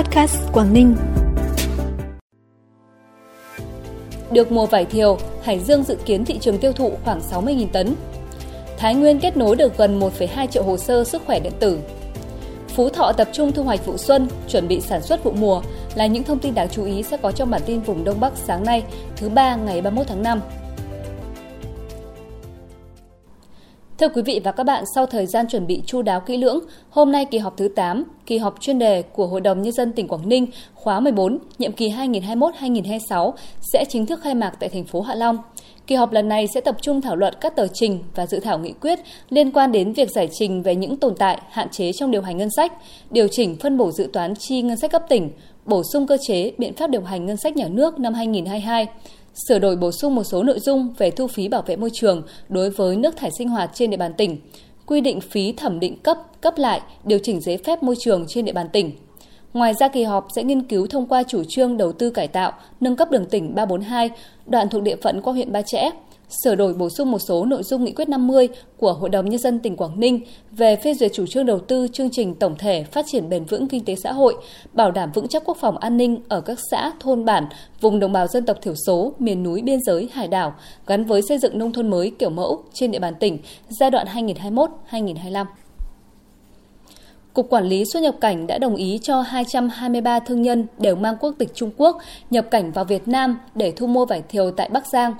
Podcast Quảng Ninh. Được mùa vải thiều, Hải Dương dự kiến thị trường tiêu thụ khoảng 60.000 tấn. Thái Nguyên kết nối được gần 1,2 triệu hồ sơ sức khỏe điện tử. Phú Thọ tập trung thu hoạch vụ xuân, chuẩn bị sản xuất vụ mùa là những thông tin đáng chú ý sẽ có trong bản tin vùng Đông Bắc sáng nay, thứ ba ngày 31 tháng 5. Thưa quý vị và các bạn, sau thời gian chuẩn bị chu đáo kỹ lưỡng, hôm nay kỳ họp thứ 8, kỳ họp chuyên đề của Hội đồng Nhân dân tỉnh Quảng Ninh khóa 14, nhiệm kỳ 2021-2026 sẽ chính thức khai mạc tại thành phố Hạ Long. Kỳ họp lần này sẽ tập trung thảo luận các tờ trình và dự thảo nghị quyết liên quan đến việc giải trình về những tồn tại, hạn chế trong điều hành ngân sách, điều chỉnh phân bổ dự toán chi ngân sách cấp tỉnh, bổ sung cơ chế biện pháp điều hành ngân sách nhà nước năm 2022, sửa đổi bổ sung một số nội dung về thu phí bảo vệ môi trường đối với nước thải sinh hoạt trên địa bàn tỉnh, quy định phí thẩm định cấp, cấp lại, điều chỉnh giấy phép môi trường trên địa bàn tỉnh. Ngoài ra kỳ họp sẽ nghiên cứu thông qua chủ trương đầu tư cải tạo, nâng cấp đường tỉnh 342, đoạn thuộc địa phận qua huyện Ba Chẽ, sửa đổi bổ sung một số nội dung nghị quyết 50 của Hội đồng Nhân dân tỉnh Quảng Ninh về phê duyệt chủ trương đầu tư chương trình tổng thể phát triển bền vững kinh tế xã hội, bảo đảm vững chắc quốc phòng an ninh ở các xã, thôn bản, vùng đồng bào dân tộc thiểu số, miền núi, biên giới, hải đảo, gắn với xây dựng nông thôn mới kiểu mẫu trên địa bàn tỉnh giai đoạn 2021-2025. Cục Quản lý xuất nhập cảnh đã đồng ý cho 223 thương nhân đều mang quốc tịch Trung Quốc nhập cảnh vào Việt Nam để thu mua vải thiều tại Bắc Giang.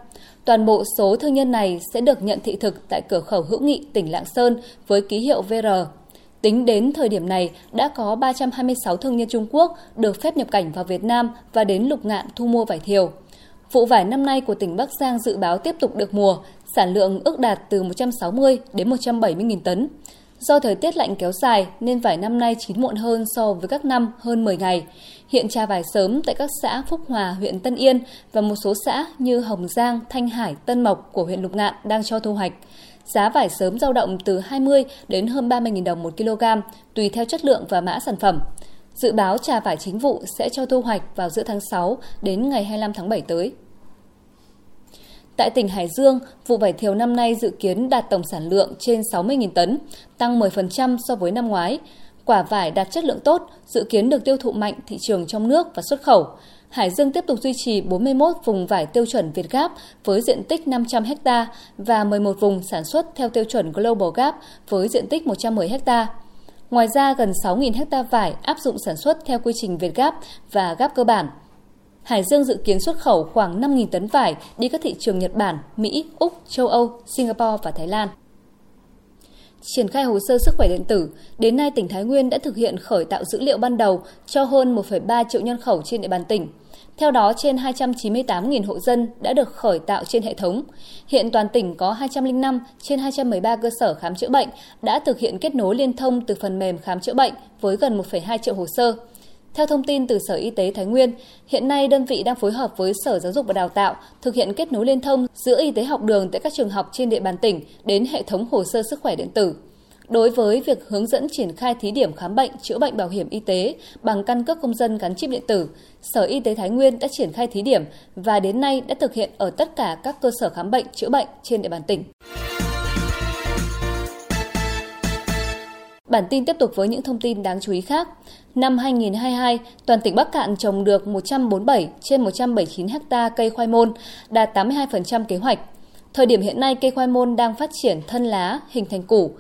Toàn bộ số thương nhân này sẽ được nhận thị thực tại cửa khẩu hữu nghị tỉnh Lạng Sơn với ký hiệu VR. Tính đến thời điểm này, đã có 326 thương nhân Trung Quốc được phép nhập cảnh vào Việt Nam và đến lục ngạn thu mua vải thiều. Vụ vải năm nay của tỉnh Bắc Giang dự báo tiếp tục được mùa, sản lượng ước đạt từ 160 đến 170 000 tấn. Do thời tiết lạnh kéo dài nên vải năm nay chín muộn hơn so với các năm hơn 10 ngày. Hiện trà vải sớm tại các xã Phúc Hòa, huyện Tân Yên và một số xã như Hồng Giang, Thanh Hải, Tân Mộc của huyện Lục Ngạn đang cho thu hoạch. Giá vải sớm dao động từ 20 đến hơn 30.000 đồng một kg, tùy theo chất lượng và mã sản phẩm. Dự báo trà vải chính vụ sẽ cho thu hoạch vào giữa tháng 6 đến ngày 25 tháng 7 tới. Tại tỉnh Hải Dương, vụ vải thiều năm nay dự kiến đạt tổng sản lượng trên 60.000 tấn, tăng 10% so với năm ngoái. Quả vải đạt chất lượng tốt, dự kiến được tiêu thụ mạnh thị trường trong nước và xuất khẩu. Hải Dương tiếp tục duy trì 41 vùng vải tiêu chuẩn Việt Gap với diện tích 500 ha và 11 vùng sản xuất theo tiêu chuẩn Global Gap với diện tích 110 ha. Ngoài ra, gần 6.000 ha vải áp dụng sản xuất theo quy trình Việt Gap và Gap cơ bản. Hải Dương dự kiến xuất khẩu khoảng 5.000 tấn vải đi các thị trường Nhật Bản, Mỹ, Úc, châu Âu, Singapore và Thái Lan. Triển khai hồ sơ sức khỏe điện tử, đến nay tỉnh Thái Nguyên đã thực hiện khởi tạo dữ liệu ban đầu cho hơn 1,3 triệu nhân khẩu trên địa bàn tỉnh. Theo đó, trên 298.000 hộ dân đã được khởi tạo trên hệ thống. Hiện toàn tỉnh có 205 trên 213 cơ sở khám chữa bệnh đã thực hiện kết nối liên thông từ phần mềm khám chữa bệnh với gần 1,2 triệu hồ sơ. Theo thông tin từ Sở Y tế Thái Nguyên, hiện nay đơn vị đang phối hợp với Sở Giáo dục và Đào tạo thực hiện kết nối liên thông giữa y tế học đường tại các trường học trên địa bàn tỉnh đến hệ thống hồ sơ sức khỏe điện tử. Đối với việc hướng dẫn triển khai thí điểm khám bệnh, chữa bệnh bảo hiểm y tế bằng căn cước công dân gắn chip điện tử, Sở Y tế Thái Nguyên đã triển khai thí điểm và đến nay đã thực hiện ở tất cả các cơ sở khám bệnh, chữa bệnh trên địa bàn tỉnh. Bản tin tiếp tục với những thông tin đáng chú ý khác. Năm 2022, toàn tỉnh Bắc Cạn trồng được 147 trên 179 ha cây khoai môn, đạt 82% kế hoạch. Thời điểm hiện nay, cây khoai môn đang phát triển thân lá, hình thành củ.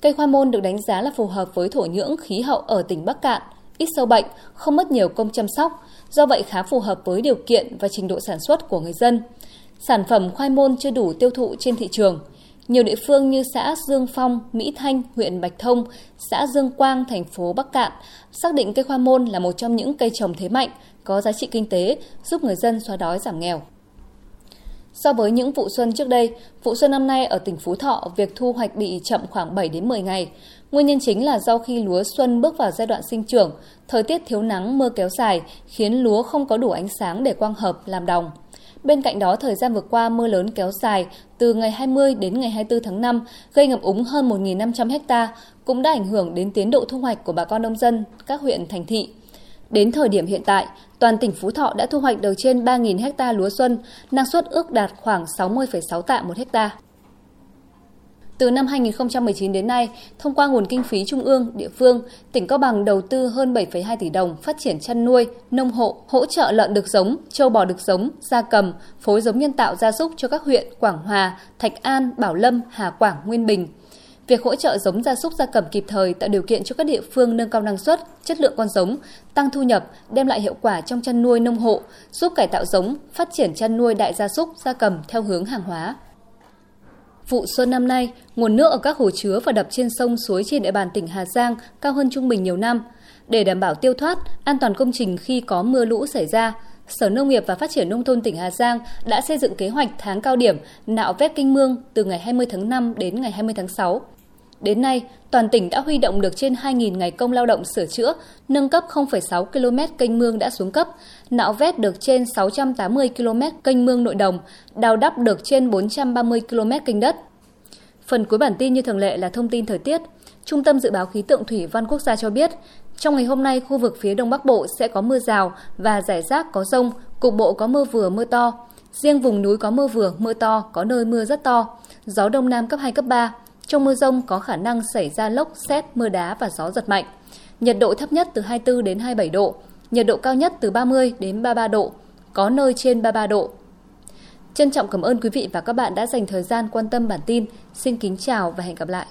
Cây khoai môn được đánh giá là phù hợp với thổ nhưỡng khí hậu ở tỉnh Bắc Cạn, ít sâu bệnh, không mất nhiều công chăm sóc, do vậy khá phù hợp với điều kiện và trình độ sản xuất của người dân. Sản phẩm khoai môn chưa đủ tiêu thụ trên thị trường – nhiều địa phương như xã Dương Phong, Mỹ Thanh, huyện Bạch Thông, xã Dương Quang, thành phố Bắc Cạn xác định cây khoa môn là một trong những cây trồng thế mạnh, có giá trị kinh tế, giúp người dân xóa đói giảm nghèo. So với những vụ xuân trước đây, vụ xuân năm nay ở tỉnh Phú Thọ, việc thu hoạch bị chậm khoảng 7 đến 10 ngày. Nguyên nhân chính là do khi lúa xuân bước vào giai đoạn sinh trưởng, thời tiết thiếu nắng, mưa kéo dài khiến lúa không có đủ ánh sáng để quang hợp làm đồng. Bên cạnh đó, thời gian vừa qua mưa lớn kéo dài từ ngày 20 đến ngày 24 tháng 5 gây ngập úng hơn 1.500 ha, cũng đã ảnh hưởng đến tiến độ thu hoạch của bà con nông dân các huyện thành thị. Đến thời điểm hiện tại, toàn tỉnh Phú Thọ đã thu hoạch được trên 3.000 ha lúa xuân, năng suất ước đạt khoảng 60,6 tạ một hecta từ năm 2019 đến nay, thông qua nguồn kinh phí trung ương, địa phương, tỉnh Cao Bằng đầu tư hơn 7,2 tỷ đồng phát triển chăn nuôi, nông hộ, hỗ trợ lợn được giống, châu bò được giống, gia cầm, phối giống nhân tạo gia súc cho các huyện Quảng Hòa, Thạch An, Bảo Lâm, Hà Quảng, Nguyên Bình. Việc hỗ trợ giống gia súc gia cầm kịp thời tạo điều kiện cho các địa phương nâng cao năng suất, chất lượng con giống, tăng thu nhập, đem lại hiệu quả trong chăn nuôi nông hộ, giúp cải tạo giống, phát triển chăn nuôi đại gia súc gia cầm theo hướng hàng hóa. Vụ xuân năm nay, nguồn nước ở các hồ chứa và đập trên sông suối trên địa bàn tỉnh Hà Giang cao hơn trung bình nhiều năm. Để đảm bảo tiêu thoát, an toàn công trình khi có mưa lũ xảy ra, Sở Nông nghiệp và Phát triển Nông thôn tỉnh Hà Giang đã xây dựng kế hoạch tháng cao điểm nạo vét kinh mương từ ngày 20 tháng 5 đến ngày 20 tháng 6. Đến nay, toàn tỉnh đã huy động được trên 2.000 ngày công lao động sửa chữa, nâng cấp 0,6 km kênh mương đã xuống cấp, nạo vét được trên 680 km kênh mương nội đồng, đào đắp được trên 430 km kênh đất. Phần cuối bản tin như thường lệ là thông tin thời tiết. Trung tâm Dự báo Khí tượng Thủy văn Quốc gia cho biết, trong ngày hôm nay khu vực phía Đông Bắc Bộ sẽ có mưa rào và rải rác có rông, cục bộ có mưa vừa mưa to. Riêng vùng núi có mưa vừa, mưa to, có nơi mưa rất to. Gió Đông Nam cấp 2, cấp 3. Trong mưa rông có khả năng xảy ra lốc, xét, mưa đá và gió giật mạnh. Nhiệt độ thấp nhất từ 24 đến 27 độ, nhiệt độ cao nhất từ 30 đến 33 độ, có nơi trên 33 độ. Trân trọng cảm ơn quý vị và các bạn đã dành thời gian quan tâm bản tin. Xin kính chào và hẹn gặp lại.